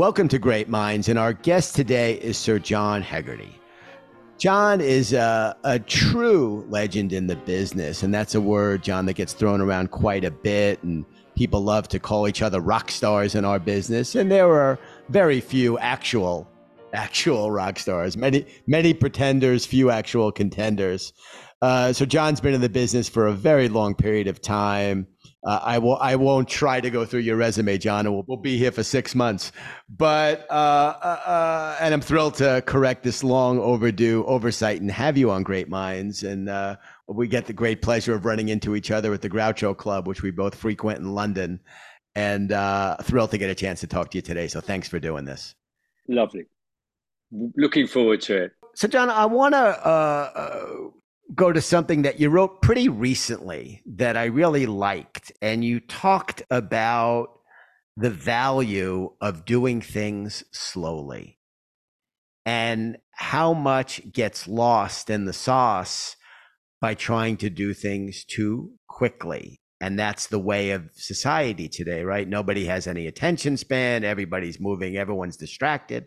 Welcome to Great Minds, and our guest today is Sir John Hegarty. John is a, a, true legend in the business, and that's a word, John, that gets thrown around quite a bit, and people love to call each other rock stars in our business, and there are very few actual actual rock stars, many many pretenders, few actual contenders. Uh, so John's been in the business for a very long period of time. Uh, I will. I won't try to go through your resume, John. We'll, we'll be here for six months, but uh, uh, uh, and I'm thrilled to correct this long overdue oversight and have you on Great Minds. And uh, we get the great pleasure of running into each other at the Groucho Club, which we both frequent in London. And uh, thrilled to get a chance to talk to you today. So thanks for doing this. Lovely. Looking forward to it. So, John, I want to go to something that you wrote pretty recently that I really liked. And you talked about the value of doing things slowly and how much gets lost in the sauce by trying to do things too quickly. And that's the way of society today, right? Nobody has any attention span. Everybody's moving, everyone's distracted.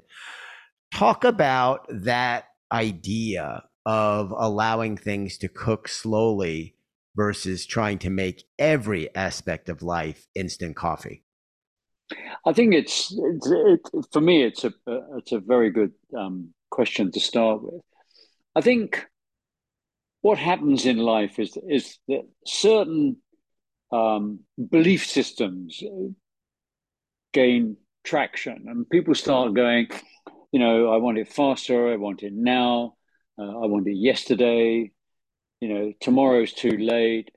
Talk about that idea of allowing things to cook slowly versus trying to make every aspect of life instant coffee? I think it's, it's it, for me it's a it's a very good um, question to start with. I think what happens in life is is that certain um, belief systems gain traction, and people start going, you know, I want it faster, I want it now, uh, I want it yesterday. You know, tomorrow's too late.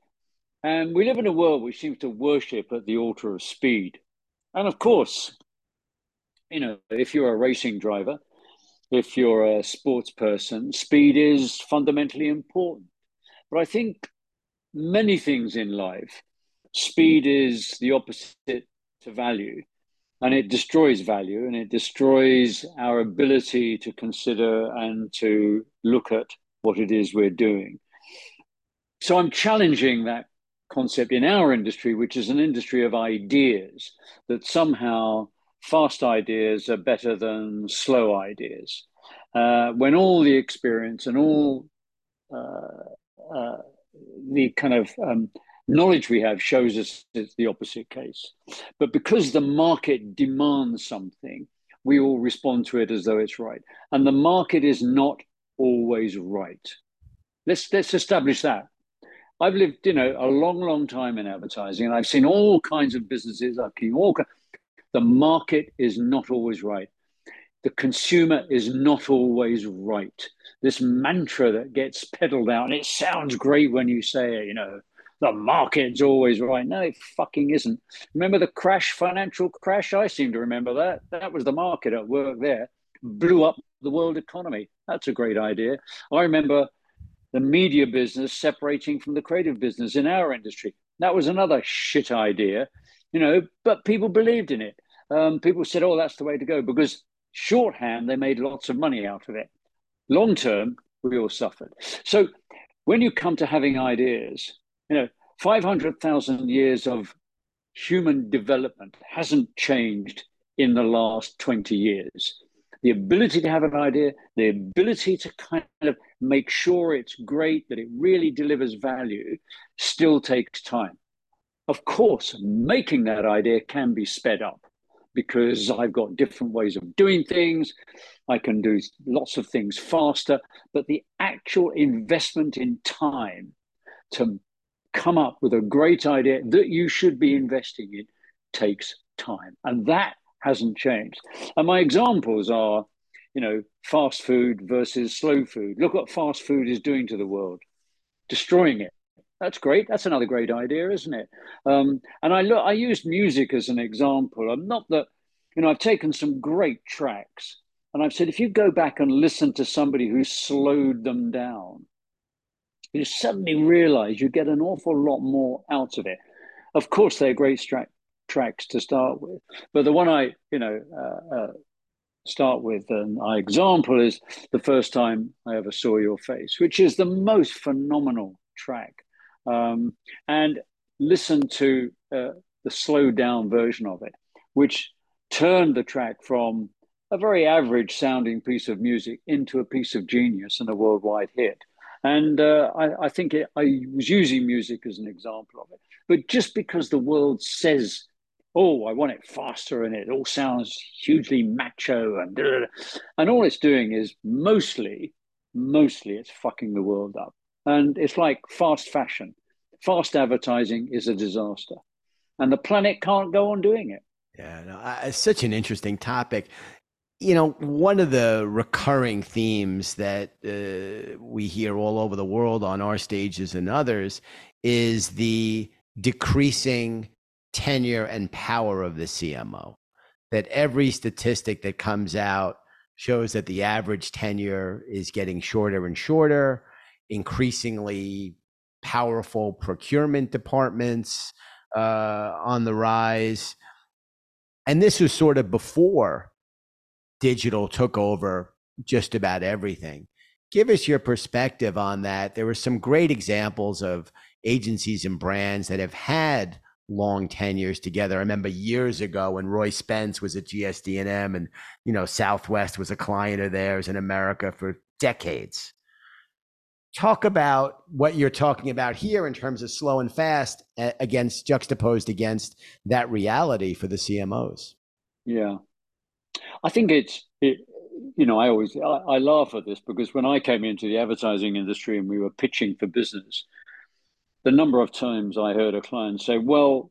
And we live in a world which seems to worship at the altar of speed. And of course, you know, if you're a racing driver, if you're a sports person, speed is fundamentally important. But I think many things in life, speed is the opposite to value and it destroys value and it destroys our ability to consider and to look at what it is we're doing. So I'm challenging that concept in our industry, which is an industry of ideas, that somehow fast ideas are better than slow ideas. Uh, when all the experience and all uh, uh, the kind of um, knowledge we have shows us it's the opposite case. But because the market demands something, we all respond to it as though it's right. And the market is not always right. Let's let's establish that. I've lived, you know, a long, long time in advertising, and I've seen all kinds of businesses. I've seen all. The market is not always right. The consumer is not always right. This mantra that gets peddled out, and it sounds great when you say it, you know, the market's always right. No, it fucking isn't. Remember the crash, financial crash? I seem to remember that. That was the market at work there, blew up the world economy. That's a great idea. I remember the media business separating from the creative business in our industry. That was another shit idea, you know, but people believed in it. Um, people said, oh, that's the way to go because shorthand, they made lots of money out of it. Long term, we all suffered. So when you come to having ideas, you know, 500,000 years of human development hasn't changed in the last 20 years. The ability to have an idea, the ability to kind of make sure it's great, that it really delivers value, still takes time. Of course, making that idea can be sped up because I've got different ways of doing things. I can do lots of things faster, but the actual investment in time to come up with a great idea that you should be investing in takes time. And that hasn't changed. And my examples are, you know, fast food versus slow food. Look what fast food is doing to the world, destroying it. That's great. That's another great idea, isn't it? Um, and I look, I used music as an example. I'm not that, you know, I've taken some great tracks and I've said, if you go back and listen to somebody who slowed them down, you suddenly realize you get an awful lot more out of it. Of course, they're great stra- tracks to start with, but the one I, you know, uh, uh, start with and my example is the first time I ever saw your face, which is the most phenomenal track. Um, and listen to uh, the slowed down version of it, which turned the track from a very average sounding piece of music into a piece of genius and a worldwide hit. And uh, I, I, think it, I was using music as an example of it. But just because the world says, oh, I want it faster and it all sounds hugely macho and and all it's doing is mostly, mostly it's fucking the world up. And it's like fast fashion. Fast advertising is a disaster. And the planet can't go on doing it. Yeah, no, it's such an interesting topic you know, one of the recurring themes that uh, we hear all over the world on our stages and others is the decreasing tenure and power of the CMO. That every statistic that comes out shows that the average tenure is getting shorter and shorter, increasingly powerful procurement departments uh, on the rise. And this was sort of before digital took over just about everything. Give us your perspective on that. There were some great examples of agencies and brands that have had long tenures together. I remember years ago when Roy Spence was at GSD&M and you know Southwest was a client of theirs in America for decades. Talk about what you're talking about here in terms of slow and fast against juxtaposed against that reality for the CMOs. Yeah. I think it's it, you know I always I, I, laugh at this because when I came into the advertising industry and we were pitching for business, the number of times I heard a client say, "Well,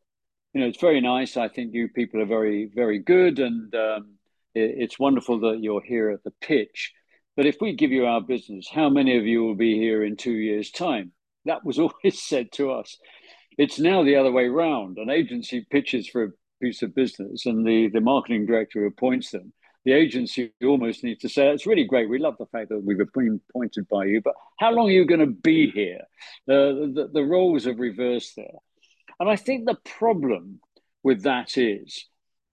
you know, it's very nice. I think you people are very very good, and um, it, it's wonderful that you're here at the pitch." But if we give you our business, how many of you will be here in two years' time? That was always said to us. It's now the other way round. An agency pitches for piece of business and the, the marketing director appoints them, the agency almost needs to say, it's really great. We love the fact that we've been appointed by you, but how long are you going to be here? Uh, the, the roles have reversed there. And I think the problem with that is,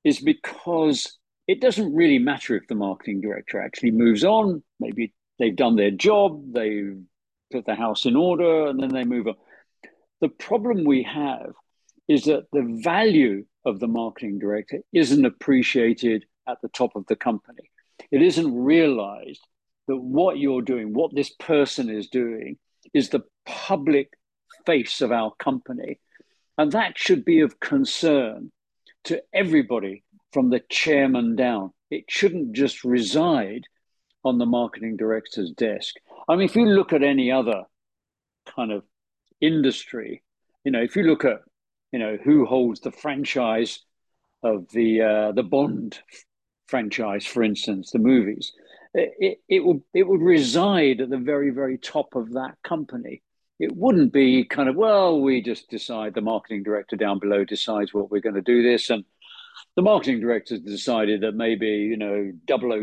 is because it doesn't really matter if the marketing director actually moves on. Maybe they've done their job, they've put the house in order, and then they move on. The problem we have is that the value of the marketing director isn't appreciated at the top of the company. It isn't realized that what you're doing, what this person is doing, is the public face of our company. And that should be of concern to everybody from the chairman down. It shouldn't just reside on the marketing director's desk. I mean, if you look at any other kind of industry, you know, if you look at you know, who holds the franchise of the uh, the Bond franchise, for instance, the movies. It, it would it would reside at the very very top of that company. It wouldn't be kind of well, we just decide. The marketing director down below decides what we're going to do this, and the marketing director decided that maybe you know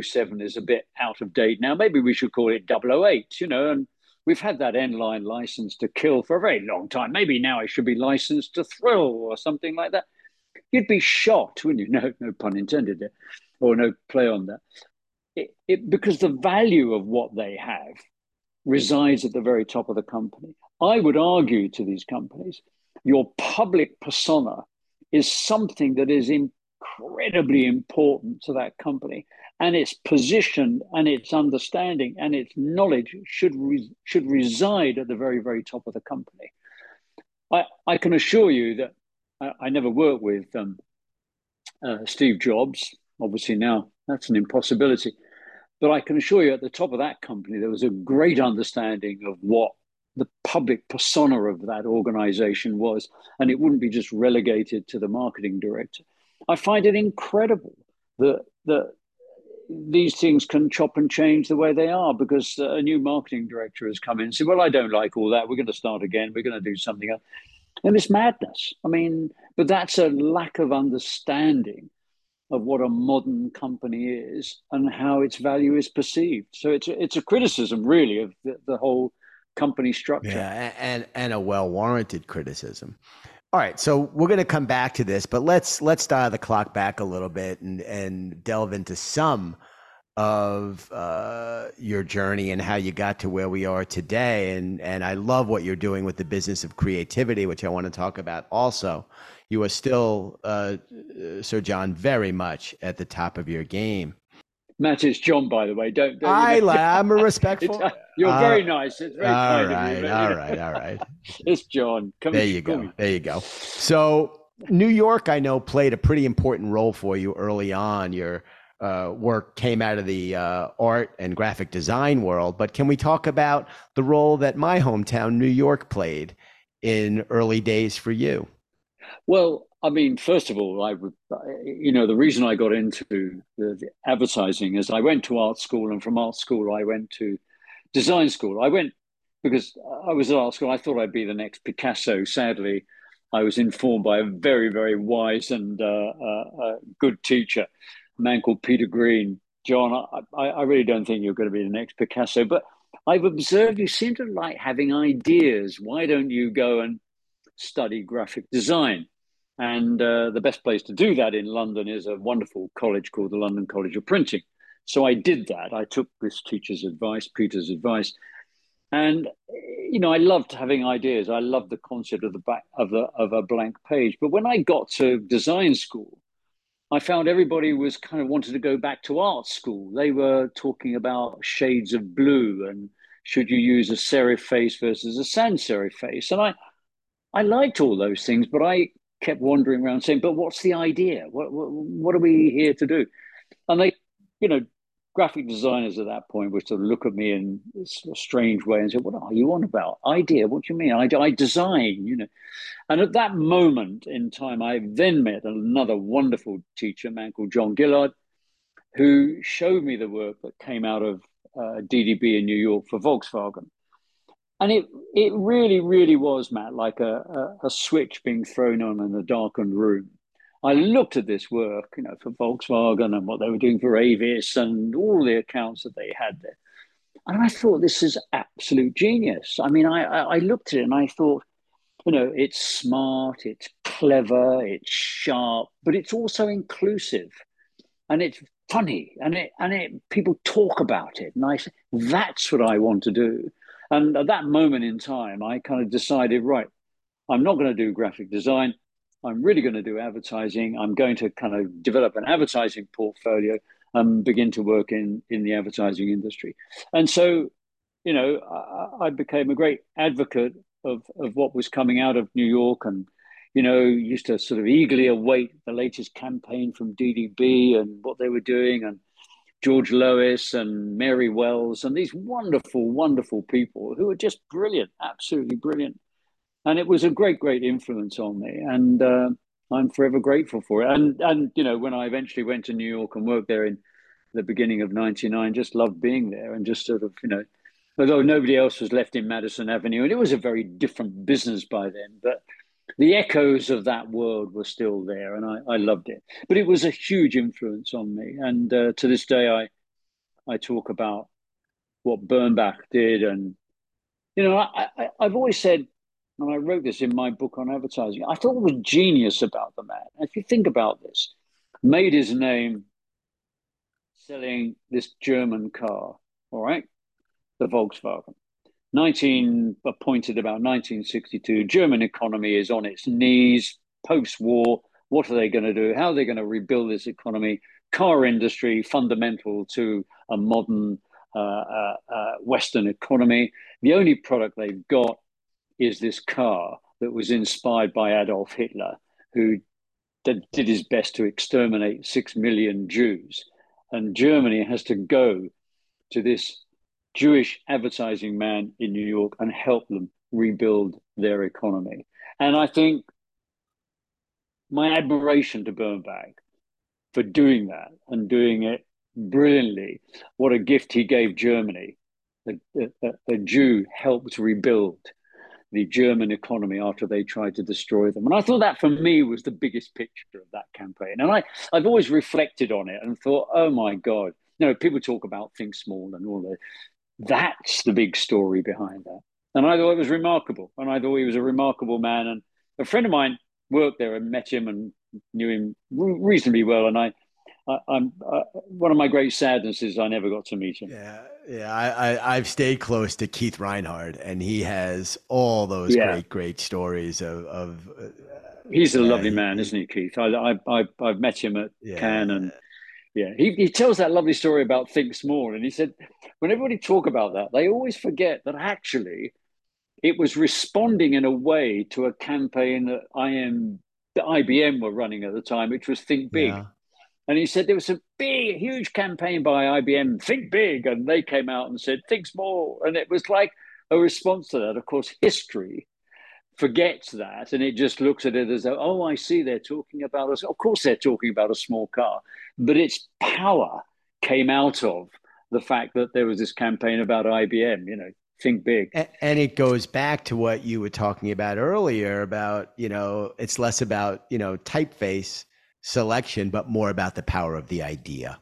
007 is a bit out of date now. Maybe we should call it 008, you know, and We've had that end line license to kill for a very long time. Maybe now it should be licensed to thrill or something like that. You'd be shocked, wouldn't you? No, no pun intended there, or no play on that. It, it, because the value of what they have resides at the very top of the company. I would argue to these companies, your public persona is something that is incredibly important to that company and its position and its understanding and its knowledge should re- should reside at the very very top of the company. I, I can assure you that I, I never worked with um, uh, Steve Jobs. Obviously now that's an impossibility, but I can assure you at the top of that company there was a great understanding of what the public persona of that organization was, and it wouldn't be just relegated to the marketing director. I find it incredible that that these things can chop and change the way they are because uh, a new marketing director has come in and said, Well, I don't like all that. We're going to start again. We're going to do something else. And it's madness. I mean, but that's a lack of understanding of what a modern company is and how its value is perceived. So it's a, it's a criticism, really, of the, the whole company structure. Yeah, and and a well warranted criticism. All right, so we're going to come back to this, but let's let's dial the clock back a little bit and and delve into some of uh, your journey and how you got to where we are today. And and I love what you're doing with the business of creativity, which I want to talk about also you are still, uh, Sir John, very much at the top of your game. Matt, it's John, by the way. Don't. don't I, know? I'm a respectful. Uh, you're uh, very nice. It's very all right, you, all right, all right. it's John. Come there you go. There you go. So New York, I know, played a pretty important role for you early on. Your uh, work came out of the uh, art and graphic design world, but can we talk about the role that my hometown, New York, played in early days for you? Well, I mean, first of all, I would, you know, the reason I got into the, the, advertising is I went to art school, and from art school, I went to design school. I went because I was at art school. I thought I'd be the next Picasso. Sadly, I was informed by a very, very wise and uh, uh, uh, good teacher, a man called Peter Green. John, I, I really don't think you're going to be the next Picasso, but I've observed you seem to like having ideas. Why don't you go and study graphic design? And uh, the best place to do that in London is a wonderful college called the London College of Printing. So I did that. I took this teacher's advice, Peter's advice, and you know I loved having ideas. I loved the concept of the back of the of a blank page. But when I got to design school, I found everybody was kind of wanted to go back to art school. They were talking about shades of blue and should you use a serif face versus a sans serif face, and I I liked all those things, but I kept wandering around saying, "But what's the idea? What, what, what are we here to do?" And they, you know, graphic designers at that point would sort of look at me in a strange way and say, "What are you on about? Idea? What do you mean? I, I design, you know." And at that moment in time, I then met another wonderful teacher, a man called John Gillard, who showed me the work that came out of uh, DDB in New York for Volkswagen and it it really really was matt like a, a, a, switch being thrown on in a darkened room. I looked at this work you know for volkswagen and what they were doing for avis and all the accounts that they had there. And i thought this is absolute genius. I mean i i, looked at it and i thought you know it's smart it's clever it's sharp but it's also inclusive. And it's funny and it and it people talk about it. And i that's what i want to do and at that moment in time, I kind of decided, right, I'm not going to do graphic design. I'm really going to do advertising. I'm going to kind of develop an advertising portfolio and begin to work in, in the advertising industry. And so, you know, I, I became a great advocate of, of what was coming out of New York and, you know, used to sort of eagerly await the latest campaign from DDB and what they were doing. And George Lois and Mary Wells and these wonderful, wonderful people who are just brilliant, absolutely brilliant. And it was a great, great influence on me. And uh, I'm forever grateful for it. And, and, you know, when I eventually went to New York and worked there in the beginning of 99, just loved being there and just sort of, you know, although nobody else was left in Madison Avenue, and it was a very different business by then, but the echoes of that world were still there, and I, I loved it. But it was a huge influence on me, and uh, to this day, I I talk about what Bernbach did, and you know, I, I, I've always said, and I wrote this in my book on advertising. I thought was genius about the man. If you think about this, made his name selling this German car. All right, the Volkswagen. 19 appointed about 1962. German economy is on its knees post war. What are they going to do? How are they going to rebuild this economy? Car industry fundamental to a modern uh, uh, uh, Western economy. The only product they've got is this car that was inspired by Adolf Hitler, who did, did his best to exterminate six million Jews. And Germany has to go to this Jewish advertising man in New York and help them rebuild their economy. And I think my admiration to Bernbach for doing that and doing it brilliantly. What a gift he gave Germany. A, a, a, Jew helped rebuild the German economy after they tried to destroy them. And I thought that for me was the biggest picture of that campaign. And I, I've always reflected on it and thought, oh my God. You know, people talk about think small and all that. That's the big story behind that. And I thought it was remarkable. And I thought he was a remarkable man. And a friend of mine worked there and met him and knew him reasonably well. And I, I am one of my great sadnesses I never got to meet him. Yeah, yeah. I, I have stayed close to Keith Reinhard, and he has all those yeah. great great stories of of uh, he's a yeah, lovely man, he, isn't he, Keith? I, I, I, have met him at yeah. Cannes and yeah, he, he tells that lovely story about Think Small. And he said, when everybody talk about that, they always forget that actually it was responding in a way to a campaign that IM, the IBM were running at the time, which was Think Big. Yeah. And he said there was a big, huge campaign by IBM, Think Big. And they came out and said, Think Small. And it was like a response to that. Of course, history forgets that and it just looks at it as oh i see they're talking about us of course they're talking about a small car but its power came out of the fact that there was this campaign about ibm you know think big. And it goes back to what you were talking about earlier about you know it's less about you know typeface selection but more about the power of the idea.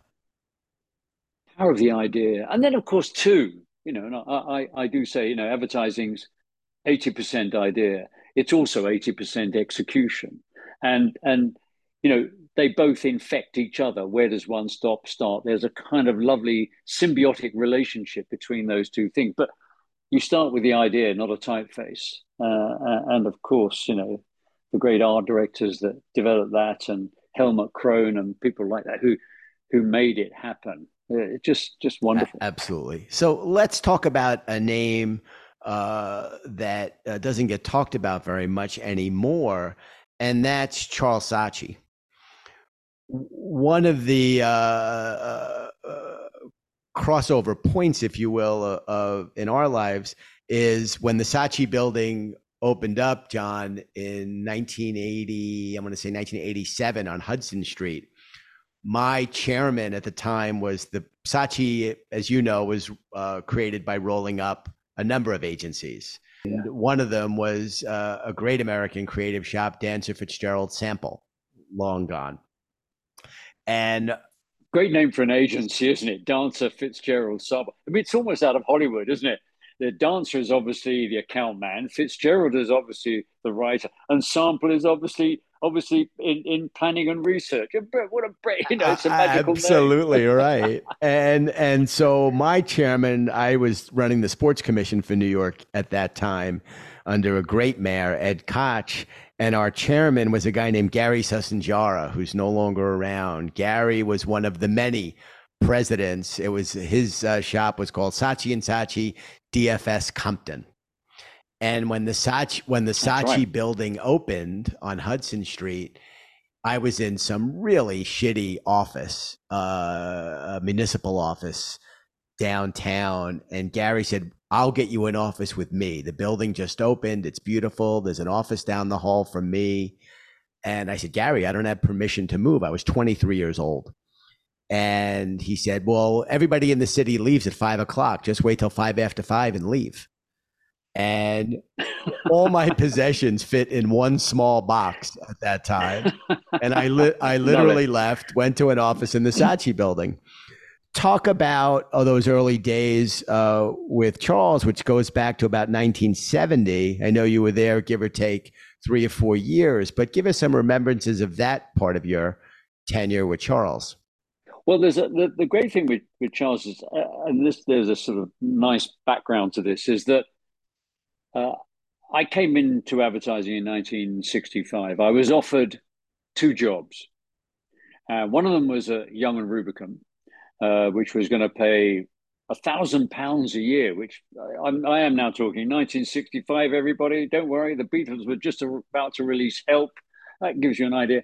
Power of the idea. And then of course too you know and i i, I do say you know advertising's 80% idea, it's also 80% execution. And, and, you know, they both infect each other. Where does one stop, start? There's a kind of lovely symbiotic relationship between those two things. But you start with the idea, not a typeface. Uh, uh and of course, you know, the great art directors that developed that and Helmut Krone and people like that who, who made it happen. It's just, just wonderful. Absolutely. So let's talk about a name uh, that uh, doesn't get talked about very much anymore, and that's Charles Saatchi. One of the uh, uh, uh crossover points, if you will, of in our lives is when the Saatchi building opened up, John, in 1980. I'm going to say 1987 on Hudson Street. My chairman at the time was the Saatchi, as you know, was uh, created by rolling up a number of agencies. Yeah. One of them was uh, a great American creative shop, Dancer Fitzgerald Sample, long gone. And great name for an agency, isn't it? Dancer Fitzgerald Sample. I mean, it's almost out of Hollywood, isn't it? The dancer is obviously the account man. Fitzgerald is obviously the writer, and Sample is obviously obviously in, in planning and research. What a you know, it's a magical Absolutely right. and and so my chairman, I was running the sports commission for New York at that time under a great mayor, Ed Koch. And our chairman was a guy named Gary Susnjara, who's no longer around. Gary was one of the many presidents. It was his uh, shop was called Saatchi and Saatchi DFS Compton. And when the Saatchi when the Saatchi right. building opened on Hudson Street, I was in some really shitty office, uh, a municipal office downtown, and Gary said, "I'll get you an office with me. The building just opened. It's beautiful. There's an office down the hall from me." And I said, "Gary, I don't have permission to move. I was 23 years old." And he said, Well, everybody in the city leaves at five o'clock. Just wait till five after five and leave and all my possessions fit in one small box at that time. And I li- I literally left, went to an office in the Saatchi building. Talk about oh, those early days uh, with Charles, which goes back to about 1970. I know you were there, give or take three or four years, but give us some remembrances of that part of your tenure with Charles. Well, there's a, the, the great thing with, with Charles is, uh, and this there's a sort of nice background to this, is that uh, I came into advertising in 1965. I was offered two jobs. Uh, one of them was at Young and Rubicam, uh, which was going to pay a thousand pounds a year, which I'm, I am now talking 1965. Everybody, don't worry, the Beatles were just about to release Help. That gives you an idea.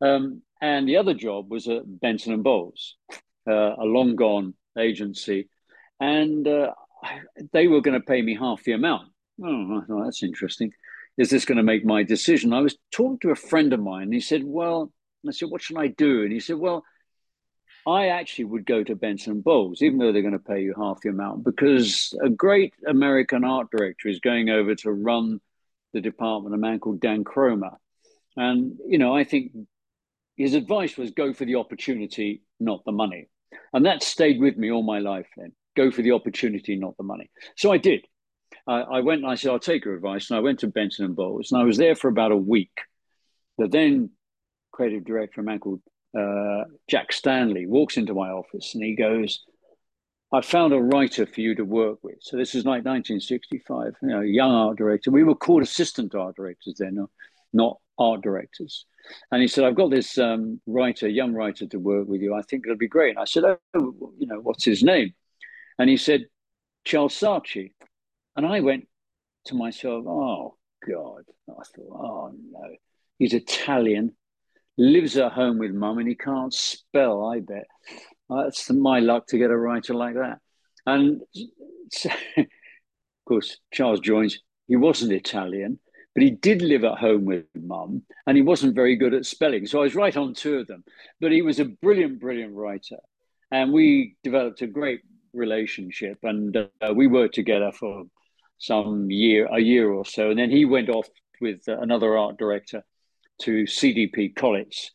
Um, and the other job was at Benton and Bowles, uh, a long gone agency, and uh, they were going to pay me half the amount. Oh, well, that's interesting. Is this going to make my decision? I was talking to a friend of mine, and he said, Well, I said, What should I do? And he said, Well, I actually would go to Benton Bowles, even though they're going to pay you half the amount, because a great American art director is going over to run the department, a man called Dan Cromer. And, you know, I think his advice was go for the opportunity, not the money. And that stayed with me all my life then. Go for the opportunity, not the money. So I did. I, went and I said, I'll take your advice. And I went to Benton and Bowles and I was there for about a week. The then creative director, a man called uh, Jack Stanley, walks into my office and he goes, I found a writer for you to work with. So this is like 1965, you know, young art director. We were called assistant art directors then, not, art directors. And he said, I've got this um, writer, young writer to work with you. I think it'll be great. And I said, Oh, you know, what's his name? And he said, Charles Saatchi. And I went to myself, Oh, God. I thought, Oh, no. He's Italian, lives at home with mum, and he can't spell, I bet. That's my luck to get a writer like that. And so, of course, Charles joins. He wasn't Italian, but he did live at home with mum, and he wasn't very good at spelling. So I was right on two of them. But he was a brilliant, brilliant writer. And we developed a great relationship. And uh, we worked together for some year, a year or so. And then he went off with another art director to CDP College.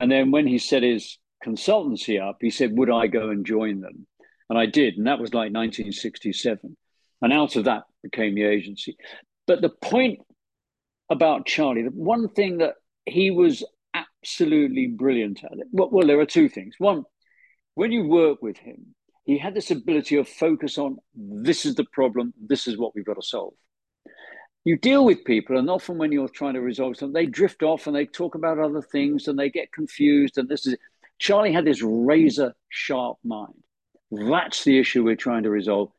And then when he set his consultancy up, he said, Would I go and join them? And I did. And that was like 1967. And out of that became the agency. But the point about Charlie, the one thing that he was absolutely brilliant at, well, well, there are two things. One, when you work with him, he had this ability of focus on this is the problem, this is what we've got to solve you deal with people, and often when you're trying to resolve something, they drift off and they talk about other things and they get confused. And this is Charlie had this razor sharp mind. That's the issue we're trying to resolve.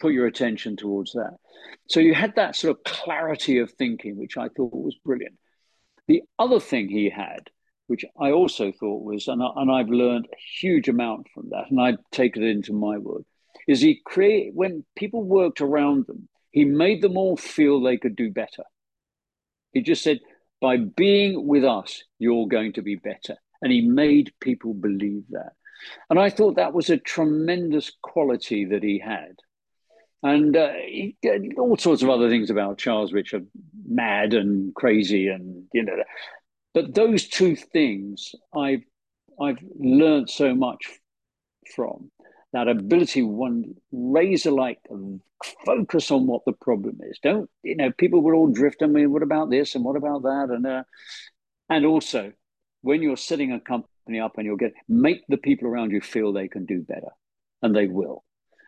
Put your attention towards that. So you had that sort of clarity of thinking, which I thought was brilliant. The other thing he had, which I also thought was, and, I, and I've learned a huge amount from that, and I've taken it into my work, is he create when people worked around them, he made them all feel they could do better. He just said, by being with us, you're going to be better. And he made people believe that. And I thought that was a tremendous quality that he had. And uh, he, all sorts of other things about Charles, which are mad and crazy, and you know. But those two things, I've I've learned so much from that ability, one razor like focus on what the problem is. Don't you know? People will all drift. I mean, what about this and what about that? And uh, and also, when you're setting a company up and you'll get make the people around you feel they can do better, and they will.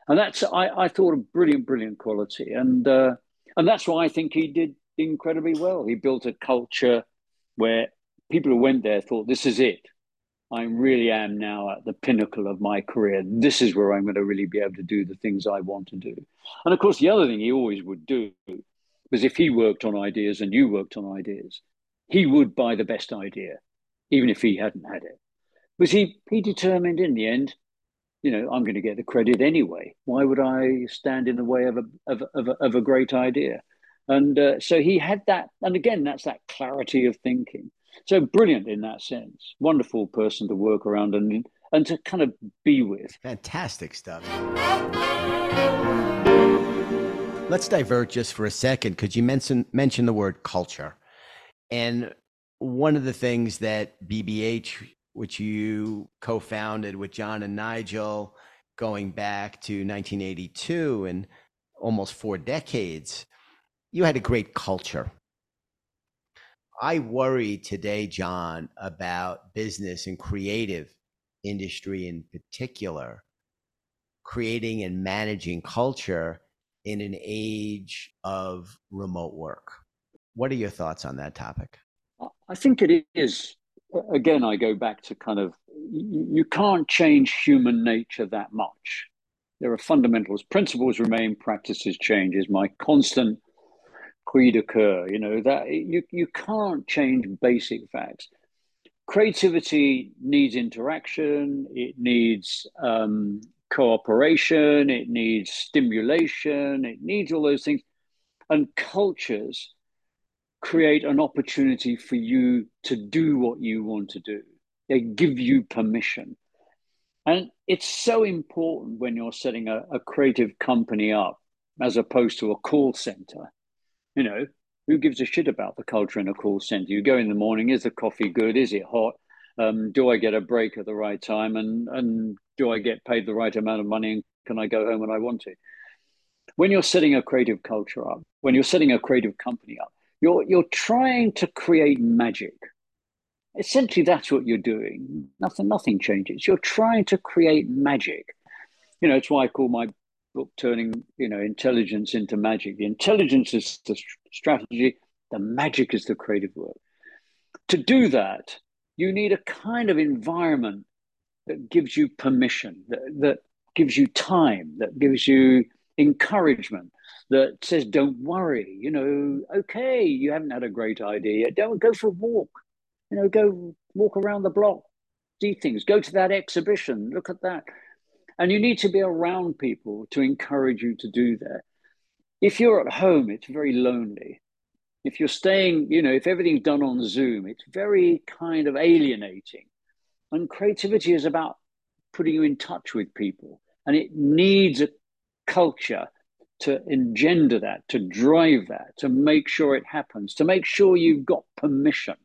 And that's I, I thought a brilliant, brilliant quality, and uh, and that's why I think he did incredibly well. He built a culture where people who went there thought this is it. I really am now at the pinnacle of my career. This is where I'm going to really be able to do the things I want to do. And of course, the other thing he always would do was if he worked on ideas and you worked on ideas, he would buy the best idea, even if he hadn't had it. Because he, he determined in the end, you know, I'm going to get the credit anyway. Why would I stand in the way of a, of, of a, of a great idea? And uh, so he had that. And again, that's that clarity of thinking. So brilliant in that sense. Wonderful person to work around and and to kind of be with. Fantastic stuff. Let's divert just for a second because you mentioned mentioned the word culture, and one of the things that BBH, which you co-founded with John and Nigel, going back to 1982 and almost four decades, you had a great culture I worry today, John, about business and creative industry in particular, creating and managing culture in an age of remote work. What are your thoughts on that topic? I think it is. Again, I go back to kind of you can't change human nature that much. There are fundamentals, principles remain, practices change, is my constant creed occur. You know that you you can't change basic facts. Creativity needs interaction. It needs um, cooperation. It needs stimulation. It needs all those things, and cultures create an opportunity for you to do what you want to do. They give you permission. And it's so important when you're setting a, a creative company up as opposed to a call center you know, who gives a shit about the culture in a call center? You go in the morning, is the coffee good? Is it hot? Um, do I get a break at the right time? And, and do I get paid the right amount of money? And can I go home when I want to? When you're setting a creative culture up, when you're setting a creative company up, you're, you're trying to create magic. Essentially, that's what you're doing. Nothing, nothing changes. You're trying to create magic. You know, it's why I call my book turning you know intelligence into magic the intelligence is the strategy The magic is the creative work. To do that, you need a kind of environment that gives you permission, that, that gives you time, that gives you encouragement, that says, don't worry, you know, okay, you haven't had a great idea. Don't go for a walk, you know, go walk around the block, see things, go to that exhibition, look at that. And you need to be around people to encourage you to do that. If you're at home, it's very lonely. If you're staying, you know, if everything's done on Zoom, it's very kind of alienating. And creativity is about putting you in touch with people. And it needs a culture to engender that, to drive that, to make sure it happens, to make sure you've got permission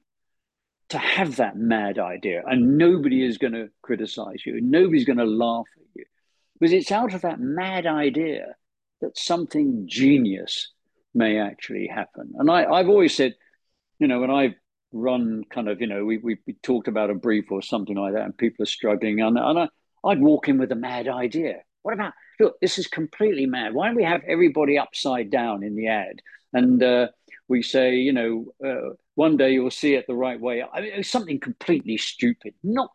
to have that mad idea and nobody is going to criticize you nobody's going to laugh at you. Because it's out of that mad idea that something genius may actually happen. And I, i've always said you know when i've run kind of you know we, we, we talked about a brief or something like that and people are struggling and, and I, i'd walk in with a mad idea. What about look this is completely mad. Why don't we have everybody upside down in the ad? And uh, we say, you know, uh, one day you'll see it the right way. I mean, it was something completely stupid, not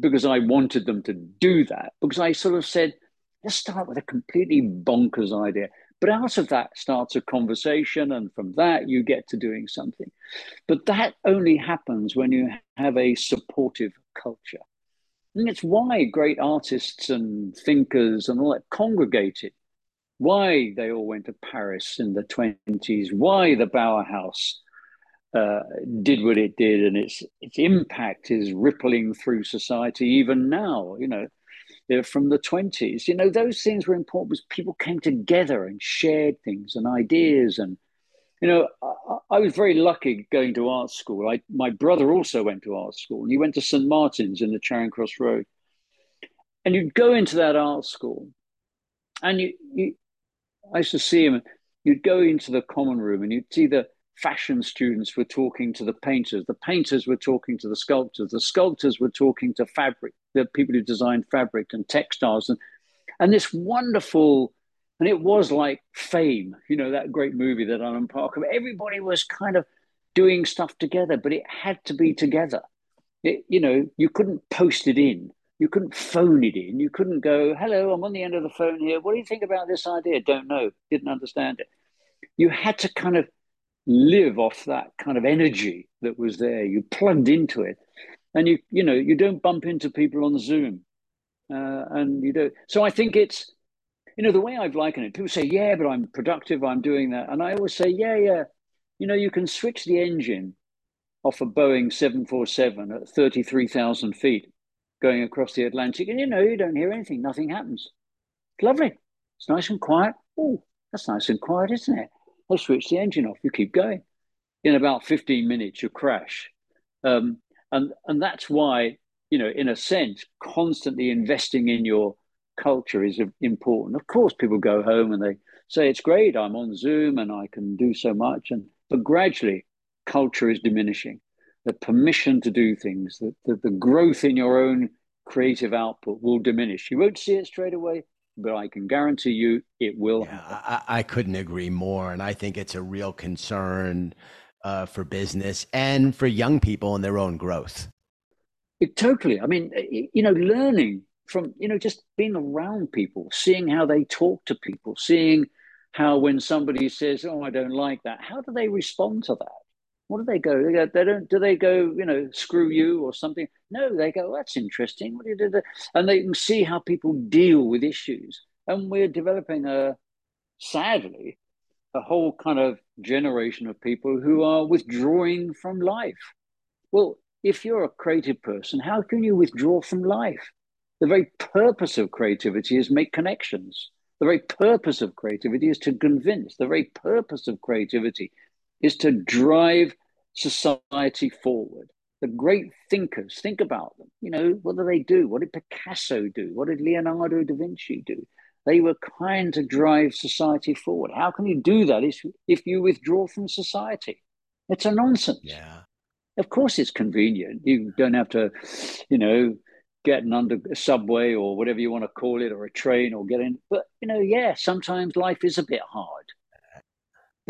because I wanted them to do that, because I sort of said, let's start with a completely bonkers idea. But out of that starts a conversation, and from that, you get to doing something. But that only happens when you have a supportive culture. And it's why great artists and thinkers and all that congregated why they all went to Paris in the 20s, why the Bauhaus uh, did what it did, and its its impact is rippling through society even now. You know, from the 20s. You know, those things were important because people came together and shared things and ideas. And, you know, I, I was very lucky going to art school. I, my brother also went to art school, and he went to St. Martin's in the Charing Cross Road. And you'd go into that art school, and you, you I used to see him. You'd go into the common room and you'd see the fashion students were talking to the painters. The painters were talking to the sculptors. The sculptors were talking to fabric, the people who designed fabric and textiles. And, and this wonderful, and it was like fame, you know, that great movie that Alan Parker, everybody was kind of doing stuff together, but it had to be together. It, you know, you couldn't post it in you couldn't phone it in. You couldn't go, hello, I'm on the end of the phone here. What do you think about this idea? Don't know, didn't understand it. You had to kind of live off that kind of energy that was there. You plugged into it. And you, you know, you don't bump into people on Zoom. Uh, and you don't. So I think it's, you know, the way I've likened it, people say, yeah, but I'm productive, I'm doing that. And I always say, yeah, yeah. You know, you can switch the engine off a Boeing 747 at 33,000 feet going across the Atlantic, and you know, you don't hear anything, nothing happens. It's lovely. It's nice and quiet. Oh, that's nice and quiet, isn't it? I'll switch the engine off. You keep going. In about 15 minutes, you crash. Um, and, and that's why, you know, in a sense, constantly investing in your culture is important. Of course, people go home and they say, it's great, I'm on Zoom and I can do so much. And but gradually, culture is diminishing the permission to do things, the, the, the growth in your own creative output will diminish. You won't see it straight away, but I can guarantee you it will. Yeah, I, I, couldn't agree more. And I think it's a real concern uh, for business and for young people and their own growth. It, totally. I mean, you know, learning from, you know, just being around people, seeing how they talk to people, seeing how when somebody says, Oh, I don't like that, how do they respond to that? What do they go? They, go, they don't. Do they go? You know, screw you or something? No, they go. That's interesting. What do you do? And they can see how people deal with issues. And we're developing a, sadly, a whole kind of generation of people who are withdrawing from life. Well, if you're a creative person, how can you withdraw from life? The very purpose of creativity is make connections. The very purpose of creativity is to convince. The very purpose of creativity is to drive society forward. The great thinkers, think about them. You know, what do they do? What did Picasso do? What did Leonardo da Vinci do? They were kind to drive society forward. How can you do that if you withdraw from society? It's a nonsense. Yeah. Of course, it's convenient. You don't have to, you know, get an under a subway or whatever you want to call it, or a train, or get in. But you know, yeah, sometimes life is a bit hard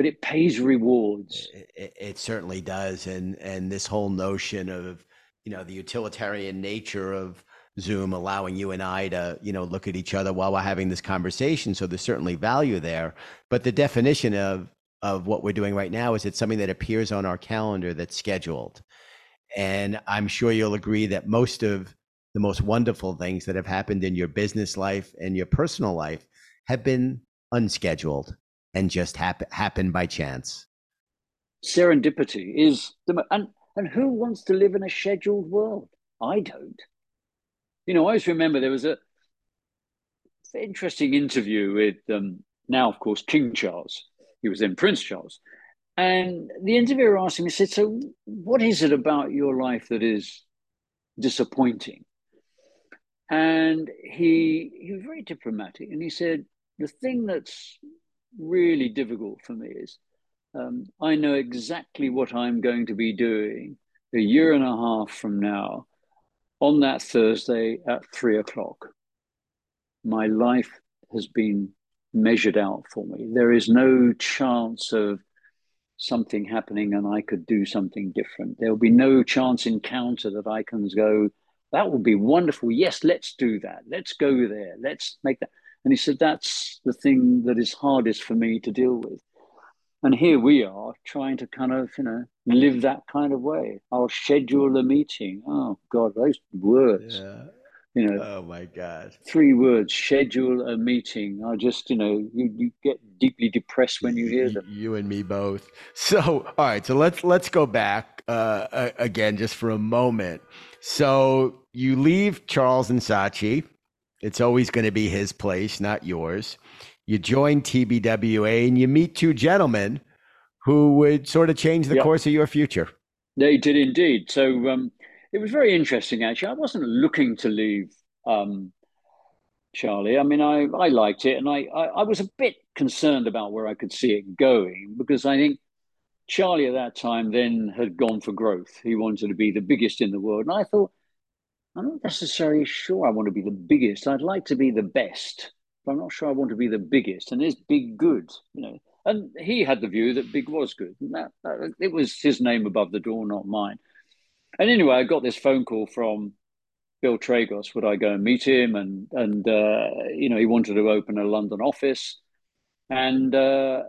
but it pays rewards. It, it, it, certainly does, and and this whole notion of you know the utilitarian nature of Zoom allowing you and I to you know look at each other while we're having this conversation. So there's certainly value there, but the definition of of what we're doing right now is it's something that appears on our calendar that's scheduled. And I'm sure you'll agree that most of the most wonderful things that have happened in your business life and your personal life have been unscheduled and just happen happen by chance. Serendipity is the and and who wants to live in a scheduled world? I don't. You know, I always remember there was a interesting interview with um, now, of course, King Charles. He was then Prince Charles, and the interviewer asked him. He said, "So, what is it about your life that is disappointing?" And he he was very diplomatic, and he said, "The thing that's really difficult for me is um, I know exactly what I'm going to be doing a year and a half from now on that Thursday at three o'clock. My life has been measured out for me. There is no chance of something happening and I could do something different. There will be no chance encounter that I can go, that would be wonderful. Yes, let's do that. Let's go there. Let's make that. And he said, That's the thing that is hardest for me to deal with. And here we are trying to kind of, you know, live that kind of way. I'll schedule a meeting. Oh, God, those words. Yeah. You know, oh my God. Three words, schedule a meeting. I just, you know, you, you get deeply depressed when you hear them. You and me both. So, all right. So let's, let's go back uh, again just for a moment. So you leave Charles and Saatchi it's always going to be his place, not yours. You join TBWA and you meet two gentlemen who would sort of change the yep. course of your future. They did indeed. So um, it was very interesting, actually. I wasn't looking to leave um, Charlie. I mean, I, I liked it and I, I, I was a bit concerned about where I could see it going because I think Charlie at that time then had gone for growth. He wanted to be the biggest in the world. And I thought, I'm not necessarily sure I want to be the biggest. I'd like to be the best, but I'm not sure I want to be the biggest. And is big good? You know, and he had the view that big was good. That, that, it was his name above the door, not mine. And anyway, I got this phone call from Bill Tragos. Would I go and meet him? And and uh, you know, he wanted to open a London office, and uh,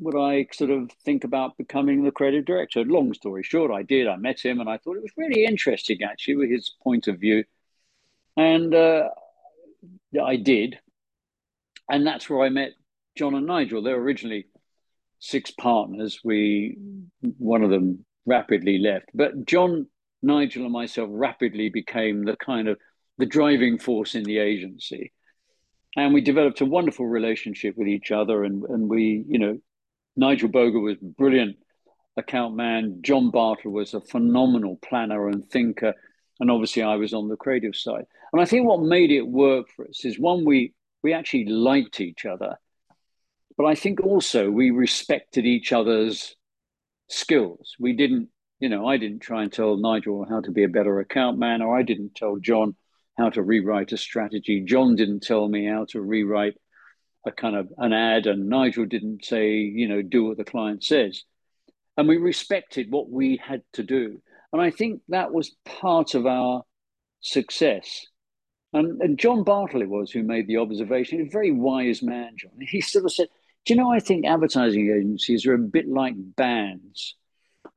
would I sort of think about becoming the creative director? Long story short, I did. I met him and I thought it was really interesting, actually, with his point of view. And uh, I did. And that's where I met John and Nigel. They were originally six partners. We, one of them rapidly left. But John, Nigel, and myself rapidly became the kind of the driving force in the agency and we developed a wonderful relationship with each other and and we you know Nigel Bogle was brilliant account man. John Bartle was a phenomenal planner and thinker. And obviously I was on the creative side. And I think what made it work for us is one, we we actually liked each other. But I think also we respected each other's skills. We didn't, you know, I didn't try and tell Nigel how to be a better account man, or I didn't tell John how to rewrite a strategy. John didn't tell me how to rewrite a kind of an ad, and Nigel didn't say, you know, do what the client says. And we respected what we had to do. And I think that was part of our success. And, and John Bartley was who made the observation. A very wise man, John. He sort of said, Do you know, I think advertising agencies are a bit like bands.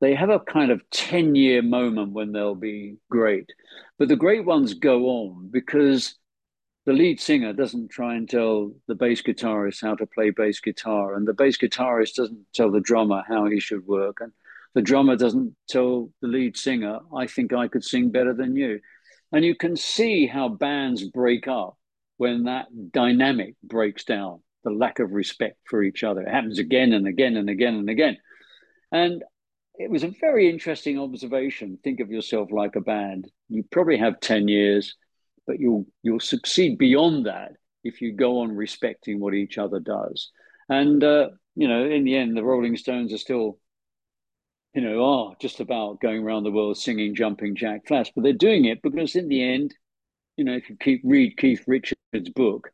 They have a kind of 10 year moment when they'll be great. But the great ones go on because the lead singer doesn't try and tell the bass guitarist how to play bass guitar, and the bass guitarist doesn't tell the drummer how he should work, and the drummer doesn't tell the lead singer, I think I could sing better than you. And you can see how bands break up when that dynamic breaks down, the lack of respect for each other. It happens again and again and again and again. And it was a very interesting observation. Think of yourself like a band. You probably have 10 years but you'll you'll succeed beyond that if you go on respecting what each other does. And uh, you know, in the end, the Rolling Stones are still, you know, are just about going around the world singing "Jumping Jack Flash," but they're doing it because in the end, you know, if you keep read Keith Richards' book,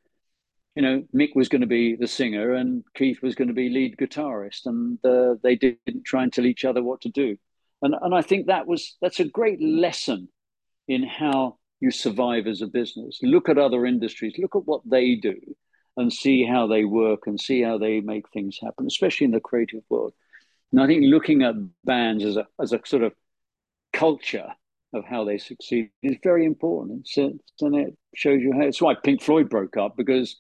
you know, Mick was going to be the singer and Keith was going to be lead guitarist, and uh, they didn't try and tell each other what to do. And and I think that was that's a great lesson in how you survive as a business. Look at other industries, look at what they do, and see how they work and see how they make things happen, especially in the creative world. And I think looking at bands as a as a sort of culture of how they succeed is very important. And it shows you how. It's why Pink Floyd broke up because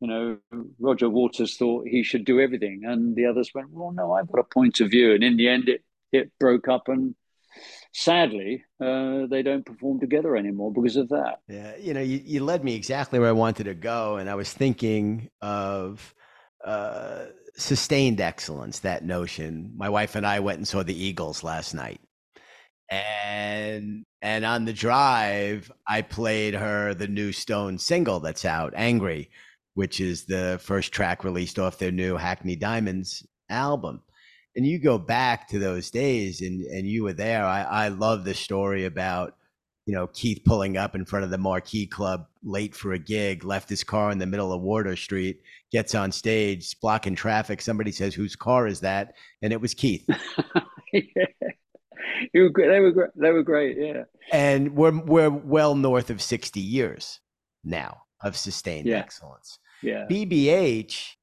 you know Roger Waters thought he should do everything, and the others went, "Well, no, I've got a point of view." And in the end, it it broke up, and sadly, uh, they don't perform together anymore because of that. Yeah, you know, you, you led me exactly where I wanted to go, and I was thinking of. Uh, sustained excellence that notion my wife and i went and saw the eagles last night and and on the drive i played her the new stone single that's out angry which is the first track released off their new hackney diamonds album and you go back to those days and and you were there i i love the story about you know, Keith pulling up in front of the Marquee Club late for a gig, left his car in the middle of Wardour Street, gets on stage, blocking traffic. Somebody says, "Whose car is that?" And it was Keith. yeah. Were they were great. They were great. Yeah. And we're we're well north of sixty years now of sustained yeah. excellence. Yeah. BBH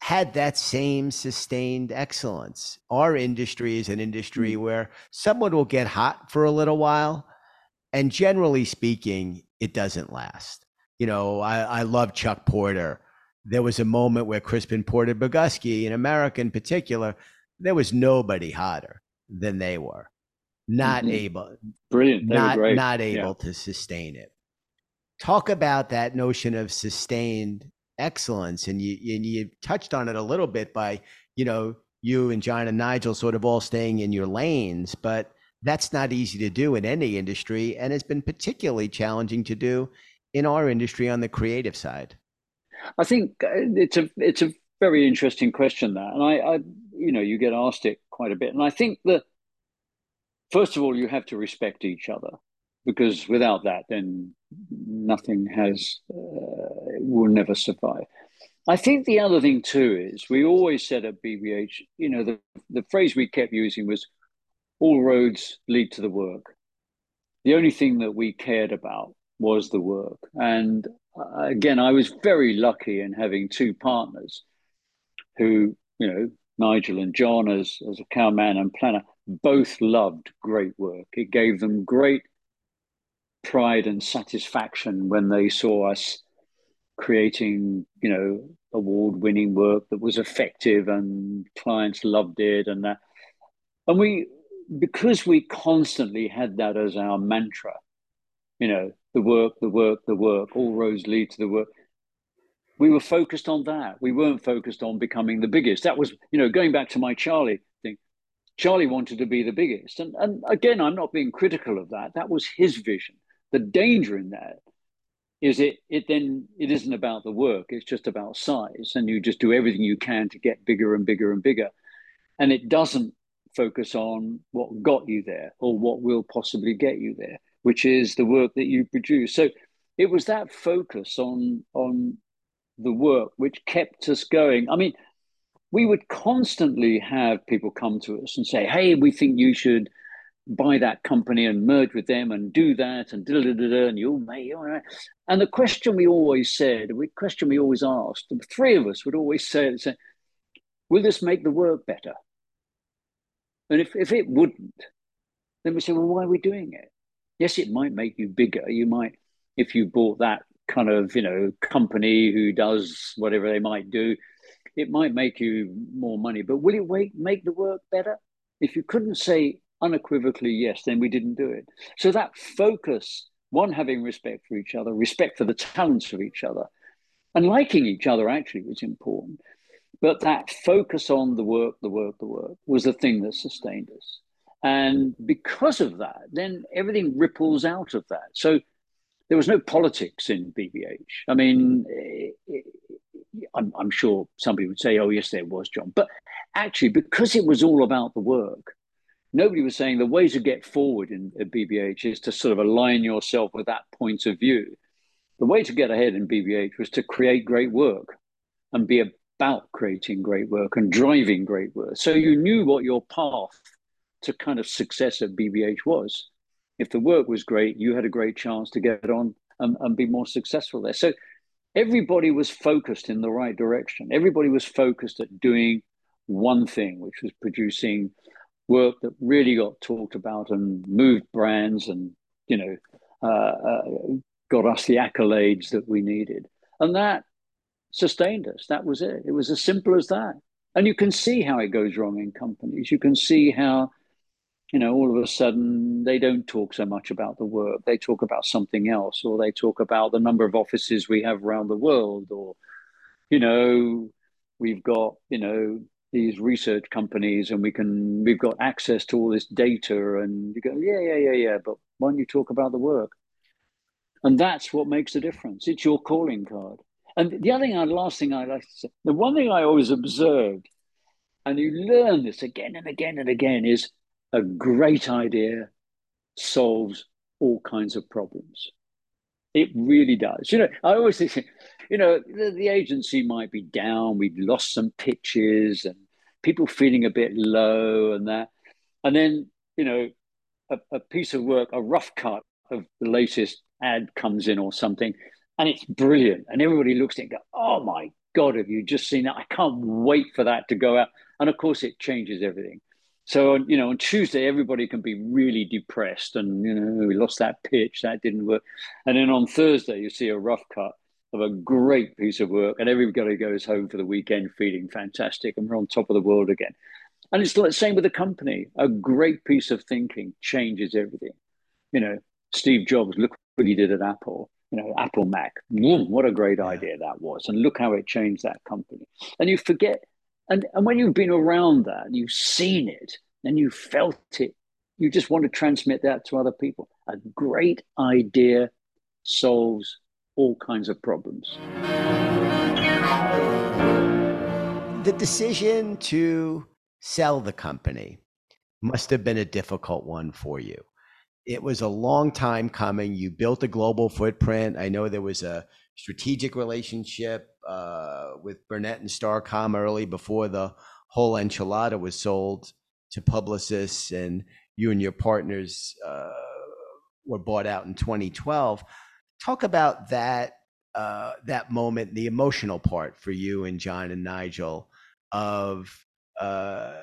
had that same sustained excellence. Our industry is an industry mm-hmm. where someone will get hot for a little while and generally speaking, it doesn't last. You know, I, I love Chuck Porter. There was a moment where Crispin Porter Bogusky, in America in particular, there was nobody hotter than they were. Not mm-hmm. able, brilliant, they not not able yeah. to sustain it. Talk about that notion of sustained excellence, and you and you touched on it a little bit by you know you and John and Nigel sort of all staying in your lanes, but that's not easy to do in any industry and it's been particularly challenging to do in our industry on the creative side. I think uh, it's a it's a very interesting question that, and I, I you know you get asked it quite a bit, and I think that first of all you have to respect each other because without that then nothing has uh, will never survive. I think the other thing too is we always said at BBH, you know, the the phrase we kept using was all roads lead to the work. The only thing that we cared about was the work. And uh, again, I was very lucky in having two partners who, you know, Nigel and John as, as account man and planner, both loved great work. It gave them great pride and satisfaction when they saw us creating, you know, award-winning work that was effective and clients loved it and that. And we because we constantly had that as our mantra, you know, the work, the work, the work, all roads lead to the work. We were focused on that. We weren't focused on becoming the biggest. That was, you know, going back to my Charlie thing. Charlie wanted to be the biggest. And, and again, I'm not being critical of that. That was his vision. The danger in that is it it then it isn't about the work it's just about size and you just do everything you can to get bigger and bigger and bigger and it doesn't focus on what got you there or what will possibly get you there, which is the work that you produce. So it was that focus on on the work which kept us going. I mean, we would constantly have people come to us and say, "Hey, we think you should." Buy that company and merge with them and do that and da da da da and you'll make and the question we always said, the question we always asked, the three of us would always say, say will this make the work better? And if, if it wouldn't, then we say, well, why are we doing it? Yes, it might make you bigger. You might, if you bought that kind of, you know, company who does whatever they might do, it might make you more money. But will it make the work better? If you couldn't say unequivocally yes, then we didn't do it. So that focus, one, having respect for each other, respect for the talents of each other, and liking each other actually was important. But that focus on the work, the work, the work was the thing that sustained us. And because of that, then everything ripples out of that. So there was no politics in BBH. I mean, it, it, I'm, I'm, sure somebody would say, oh, yes, there was, John. But actually, because it was all about the work, nobody was saying the way to get forward in at BBH is to sort of align yourself with that point of view. the way to get ahead in BBH was to create great work and be about creating great work and driving great work. So you knew what your path to kind of success at BBH was. If the work was great, you had a great chance to get on and, and be more successful there. So everybody was focused in the right direction. Everybody was focused at doing one thing, which was producing work that really got talked about and moved brands and, you know, uh, uh, got us the accolades that we needed. And that sustained us. That was it. It was as simple as that. And you can see how it goes wrong in companies. You can see how, you know, all of a sudden they don't talk so much about the work. They talk about something else, or they talk about the number of offices we have around the world, or, you know, we've got, you know, these research companies and we can we've got access to all this data and you go yeah yeah yeah yeah but why don't you talk about the work and that's what makes the difference it's your calling card and the other thing, the last thing I like to say, the one thing I always observed, and you learn this again and again and again, is a great idea solves all kinds of problems. It really does. You know, I always think, you know, the, the agency might be down, we've lost some pitches, and people feeling a bit low, and that, and then you know, a, a piece of work, a rough cut of the latest ad comes in or something, and it's brilliant. And everybody looks at it and go, "Oh my god, have you just seen that? I can't wait for that to go out." And of course, it changes everything. So you know, on Tuesday, everybody can be really depressed, and you know, we lost that pitch, that didn't work. And then on Thursday, you see a rough cut of a great piece of work, and everybody goes home for the weekend feeling fantastic, and we're on top of the world again. And it's the same with the company. A great piece of thinking changes everything. You know, Steve Jobs, look what he did at Apple you know, Apple Mac. what a great idea that was. And look how it changed that company. And you forget, and, and when you've been around that, you've seen it, and you felt it, you just want to transmit that to other people. A great idea solves all kinds of problems. The decision to sell the company must have been a difficult one for you it was a long time coming. You built a global footprint. I know there was a strategic relationship uh, with Burnett and Starcom early before the whole enchilada was sold to Publicis, and you and your partners uh, were bought out in 2012. Talk about that uh, that moment, the emotional part for you and John and Nigel of uh,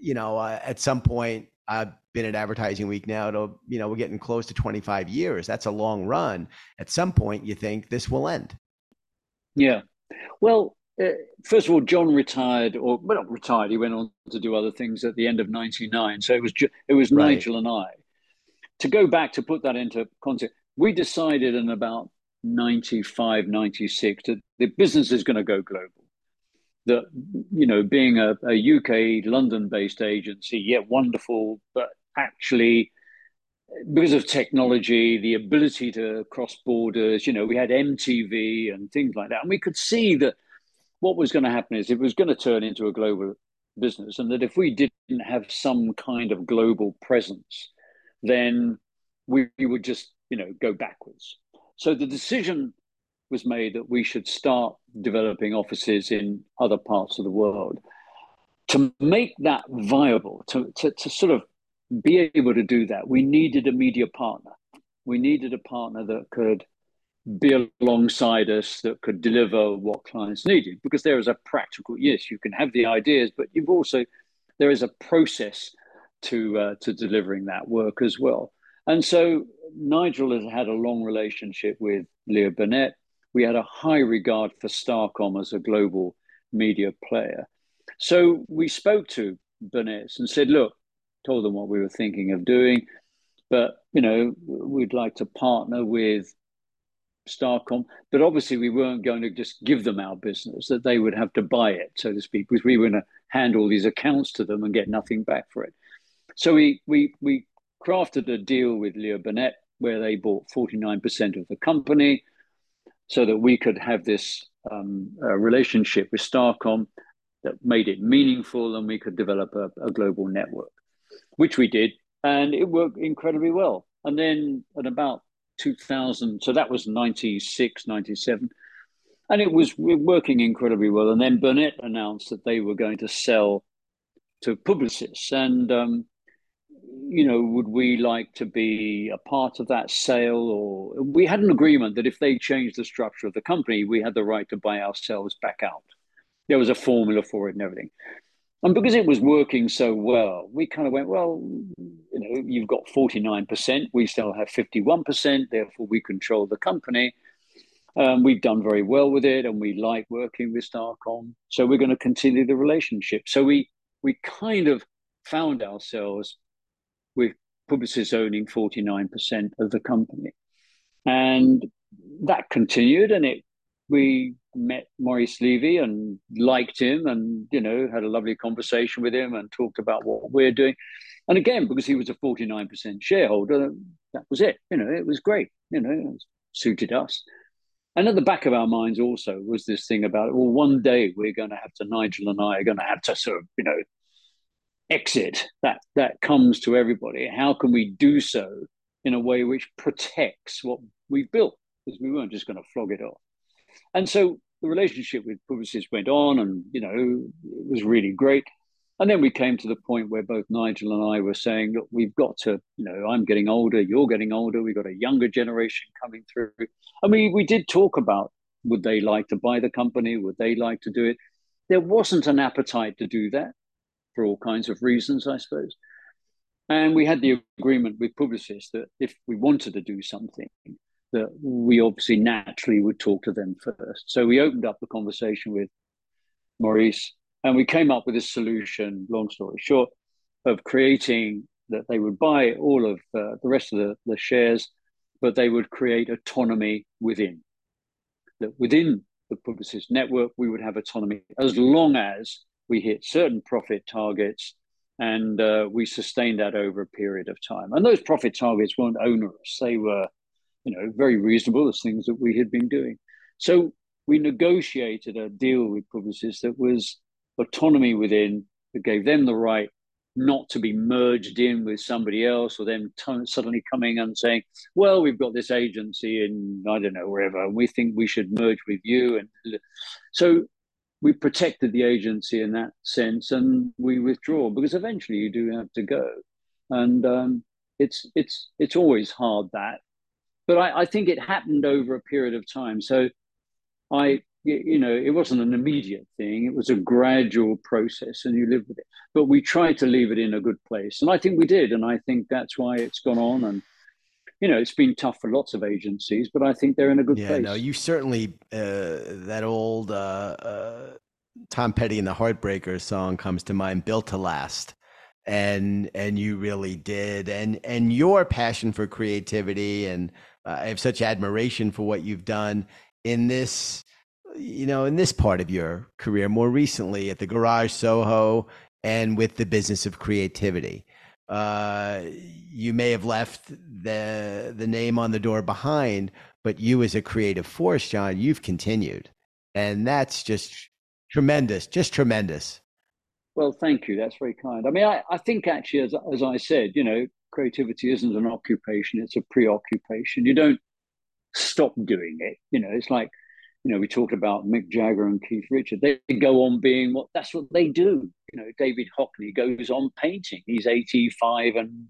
you know uh, at some point I've been at Advertising Week now to, you know, we're getting close to 25 years. That's a long run. At some point, you think this will end. Yeah. Well, uh, first of all, John retired, or well, not retired. He went on to do other things at the end of '99. So it was it was right. Nigel and I. To go back to put that into context, we decided in about 95, 96 that the business is going to go global. That you know being a, a UK London based agency, yeah, wonderful, but actually because of technology, the ability to cross borders, you know, we had MTV and things like that, and we could see that what was going to happen is it was going to turn into a global business, and that if we didn't have some kind of global presence, then we, we would just you know go backwards. So the decision was made that we should start developing offices in other parts of the world. To make that viable, to, to, to sort of be able to do that, we needed a media partner. We needed a partner that could be alongside us, that could deliver what clients needed. Because there is a practical, yes, you can have the ideas, but you've also, there is a process to, uh, to delivering that work as well. And so Nigel has had a long relationship with Leo Burnett we had a high regard for Starcom as a global media player. So we spoke to Burnett and said, look, told them what we were thinking of doing, but you know, we'd like to partner with Starcom, but obviously we weren't going to just give them our business, that they would have to buy it, so to speak, because we were going to hand all these accounts to them and get nothing back for it. So we we we crafted a deal with Leo Burnett where they bought 49% of the company so that we could have this um, uh, relationship with Starcom that made it meaningful and we could develop a, a, global network, which we did. And it worked incredibly well. And then at about 2000. So that was 96, 97. And it was working incredibly well. And then Burnett announced that they were going to sell to Publicis. And, um, you know, would we like to be a part of that sale? Or we had an agreement that if they changed the structure of the company, we had the right to buy ourselves back out. There was a formula for it and everything. And because it was working so well, we kind of went, well, you know, you've got 49%, we still have 51%, therefore we control the company. Um, we've done very well with it and we like working with Starcom. So we're going to continue the relationship. So we we kind of found ourselves with Publicis owning 49% of the company. And that continued and it we met Maurice Levy and liked him and, you know, had a lovely conversation with him and talked about what we're doing. And again, because he was a 49% shareholder, that was it. You know, it was great. You know, it suited us. And at the back of our minds also was this thing about, well, one day we're going to have to, Nigel and I are going to have to sort of, you know, exit that that comes to everybody. How can we do so in a way which protects what we've built? Because we weren't just going to flog it off. And so the relationship with Publicis went on, and you know, it was really great. And then we came to the point where both Nigel and I were saying, look, we've got to, you know, I'm getting older, you're getting older, we've got a younger generation coming through. I mean, we did talk about would they like to buy the company? Would they like to do it? There wasn't an appetite to do that for all kinds of reasons, I suppose. And we had the agreement with Publicis that if we wanted to do something, that we obviously naturally would talk to them first. So we opened up the conversation with Maurice and we came up with a solution, long story short, of creating that they would buy all of uh, the rest of the, the shares, but they would create autonomy within. That within the Publicis network, we would have autonomy as long as we hit certain profit targets and uh, we sustained that over a period of time. And those profit targets weren't onerous; they were, you know, very reasonable as things that we had been doing. So we negotiated a deal with Publicis that was autonomy within that gave them the right not to be merged in with somebody else or them t- suddenly coming and saying, well, we've got this agency in, I don't know, wherever, and we think we should merge with you. And so we protected the agency in that sense and we withdraw because eventually you do have to go. And um, it's, it's, it's always hard that. But I, I think it happened over a period of time. So I you know, it wasn't an immediate thing. It was a gradual process, and you live with it. But we tried to leave it in a good place, and I think we did. And I think that's why it's gone on. And you know, it's been tough for lots of agencies, but I think they're in a good yeah, place. no, you certainly uh, that old uh, uh, Tom Petty and the Heartbreakers song comes to mind, "Built to Last." and and you really did and and your passion for creativity and uh, i have such admiration for what you've done in this you know, in this part of your career, more recently at the Garage Soho and with the business of creativity. Uh, you may have left the the name on the door behind, but you as a creative force, John, you've continued, and that's just tremendous, just tremendous. Well, thank you. That's very kind. I mean, I, I think actually, as as I said, you know, creativity isn't an occupation; it's a preoccupation. You don't stop doing it. You know, it's like you know, we talked about Mick Jagger and Keith Richard. They go on being what that's what they do. You know, David Hockney goes on painting. He's 85 and,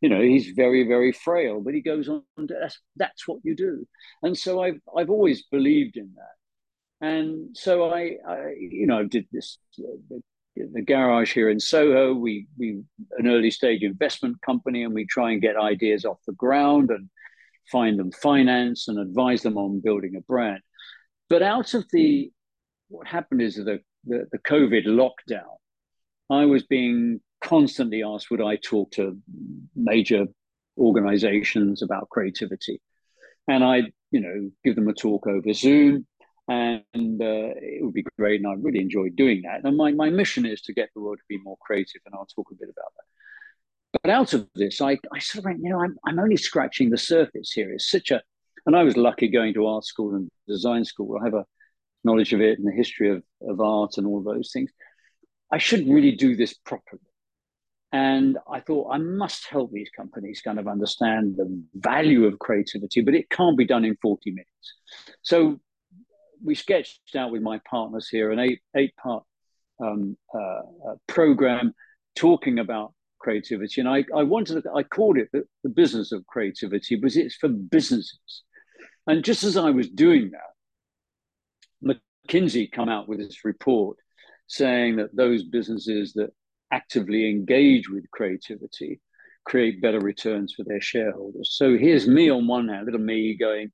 you know, he's very, very frail, but he goes on. That's that's what you do. And so I've I've always believed in that. And so I, I you know, did this the, the garage here in Soho. We we an early stage investment company, and we try and get ideas off the ground and find them finance and advise them on building a brand. But out of the what happened is the, the, the COVID lockdown, I was being constantly asked would I talk to major organizations about creativity, and I you know give them a talk over Zoom, and uh, it would be great, and I really enjoyed doing that. And my my mission is to get the world to be more creative, and I'll talk a bit about that. But out of this, I, I sort of went, you know, I'm, I'm only scratching the surface here. It's such a and I was lucky going to art school and design school. I have a knowledge of it and the history of, of art and all those things. I should really do this properly. And I thought I must help these companies kind of understand the value of creativity, but it can't be done in 40 minutes. So we sketched out with my partners here an eight eight part um, uh, uh, program talking about creativity, and I I wanted to, I called it the, the business of creativity because it's for businesses. And just as I was doing that, McKinsey come out with this report saying that those businesses that actively engage with creativity create better returns for their shareholders. So here's me on one hand, little me going,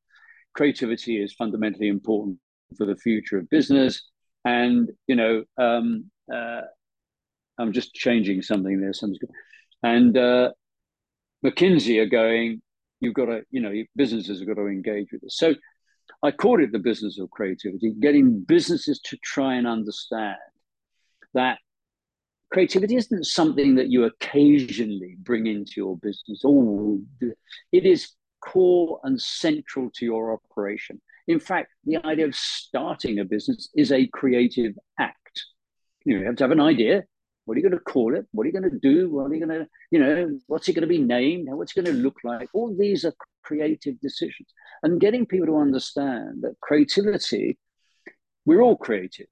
creativity is fundamentally important for the future of business. And, you know, um, uh, I'm just changing something there. Something's good. And uh, McKinsey are going, you've got to, you know, businesses have got to engage with this. So I called it the business of creativity, getting businesses to try and understand that creativity isn't something that you occasionally bring into your business. Oh, it is core and central to your operation. In fact, the idea of starting a business is a creative act. You, know, you have to have an idea. What are you going to call it? What are you going to do? What are you going to, you know, what's it going to be named? What's it going to look like? All these are creative decisions. And getting people to understand that creativity, we're all creative.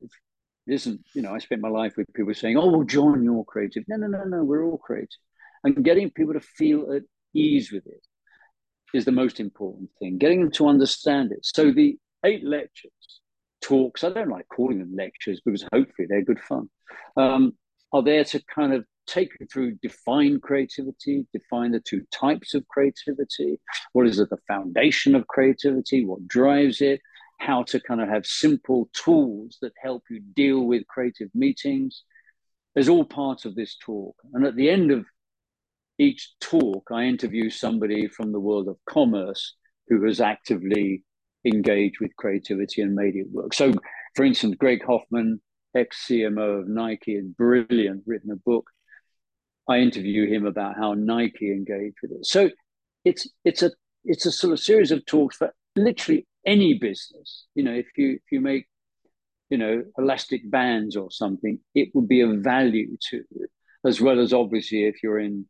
It isn't, you know, I spent my life with people saying, oh, well, John, you're creative. No, no, no, no, we're all creative. And getting people to feel at ease with it is the most important thing, getting them to understand it. So the eight lectures, talks, I don't like calling them lectures because hopefully they're good fun, um, are there to kind of take you through define creativity, define the two types of creativity, what is at the foundation of creativity, what drives it, how to kind of have simple tools that help you deal with creative meetings. is all part of this talk. And at the end of each talk, I interview somebody from the world of commerce who has actively engaged with creativity and made it work. So, for instance, Greg Hoffman, ex CMO of Nike, is brilliant, written a book. I interview him about how Nike engaged with it. So, it's it's a it's a sort of series of talks for literally any business. You know, if you if you make you know elastic bands or something, it would be of value to as well as obviously if you're in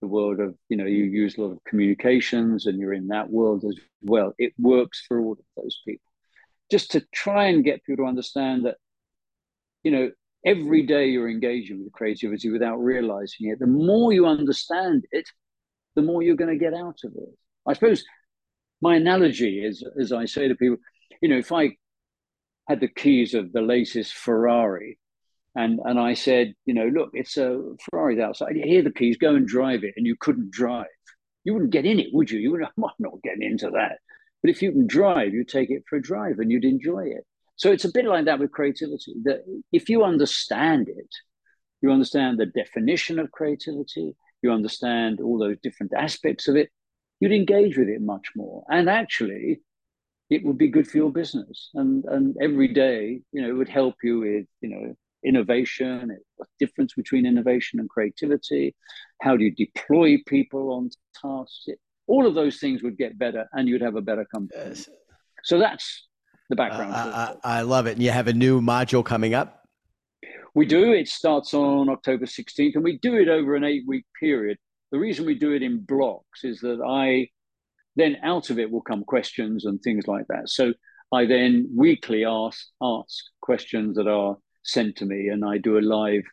the world of you know you use a lot of communications and you're in that world as well. It works for all of those people. Just to try and get people to understand that you know every day you're engaging with creativity without realizing it. The more you understand it, the more you're going to get out of it. I suppose my analogy is, as I say to people, you know, if I had the keys of the latest Ferrari, and and I said, you know, look, it's a Ferrari outside. Here the keys, go and drive it, and you couldn't drive. You wouldn't get in it, would you? You would. I'm not getting into that. But if you can drive, you take it for a drive, and you'd enjoy it. So it's a bit like that with creativity. That if you understand it, you understand the definition of creativity. You understand all those different aspects of it you'd engage with it much more. And actually, it would be good for your business. And and every day, you know, it would help you with, you know, innovation, what difference between innovation and creativity, how do you deploy people on tasks? It, all of those things would get better and you'd have a better company. Yes. So that's the background. Uh, I, I love it. And you have a new module coming up? We do. It starts on October 16th and we do it over an eight week period. The reason we do it in blocks is that I then out of it will come questions and things like that. So I then weekly ask ask questions that are sent to me, and I do a live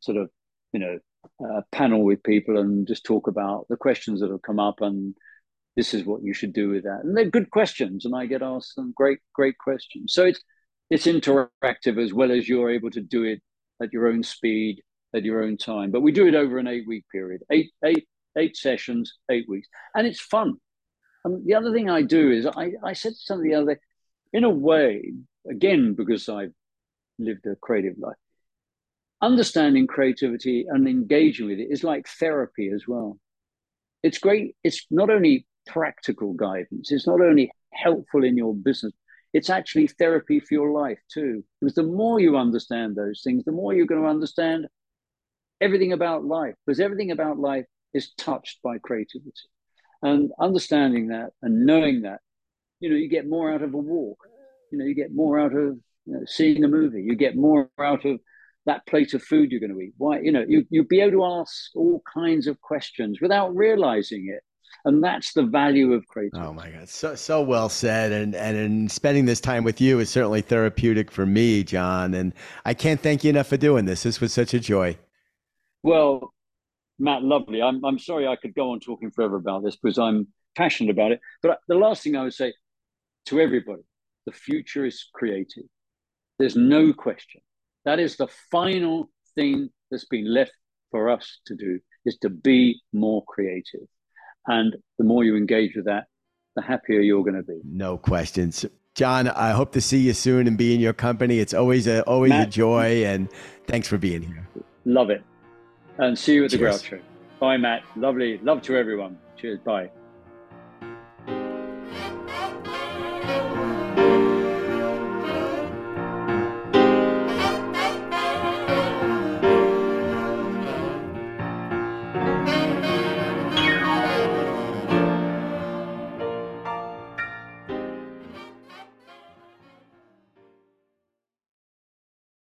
sort of you know uh, panel with people and just talk about the questions that have come up and this is what you should do with that. And they're good questions, and I get asked some great great questions. So it's it's interactive as well as you're able to do it at your own speed at your own time. But we do it over an eight week period, eight, eight, eight sessions, eight weeks. And it's fun. And the other thing I do is I, I said something the other day, in a way, again, because I've lived a creative life, understanding creativity and engaging with it is like therapy as well. It's great. It's not only practical guidance, it's not only helpful in your business, it's actually therapy for your life too. Because the more you understand those things, the more you're going to understand everything about life, because everything about life is touched by creativity. And understanding that and knowing that, you know, you get more out of a walk. You know, you get more out of you know, seeing a movie. You get more out of that plate of food you're going to eat? Why, you know, you, you'd be able to ask all kinds of questions without realizing it. And that's the value of creativity. Oh my God. So, so well said. And, and, and spending this time with you is certainly therapeutic for me, John. And I can't thank you enough for doing this. This was such a joy. Well, Matt, lovely. I'm, I'm sorry I could go on talking forever about this because I'm passionate about it. But the last thing I would say to everybody the future is creative. There's no question. That is the final thing that's been left for us to do is to be more creative. And the more you engage with that, the happier you're going to be. No questions. John, I hope to see you soon and be in your company. It's always a always Matt, a joy and thanks for being here. Love it. And see you at the Grout Show. Bye, Matt. Lovely. Love to everyone. Cheers. Bye.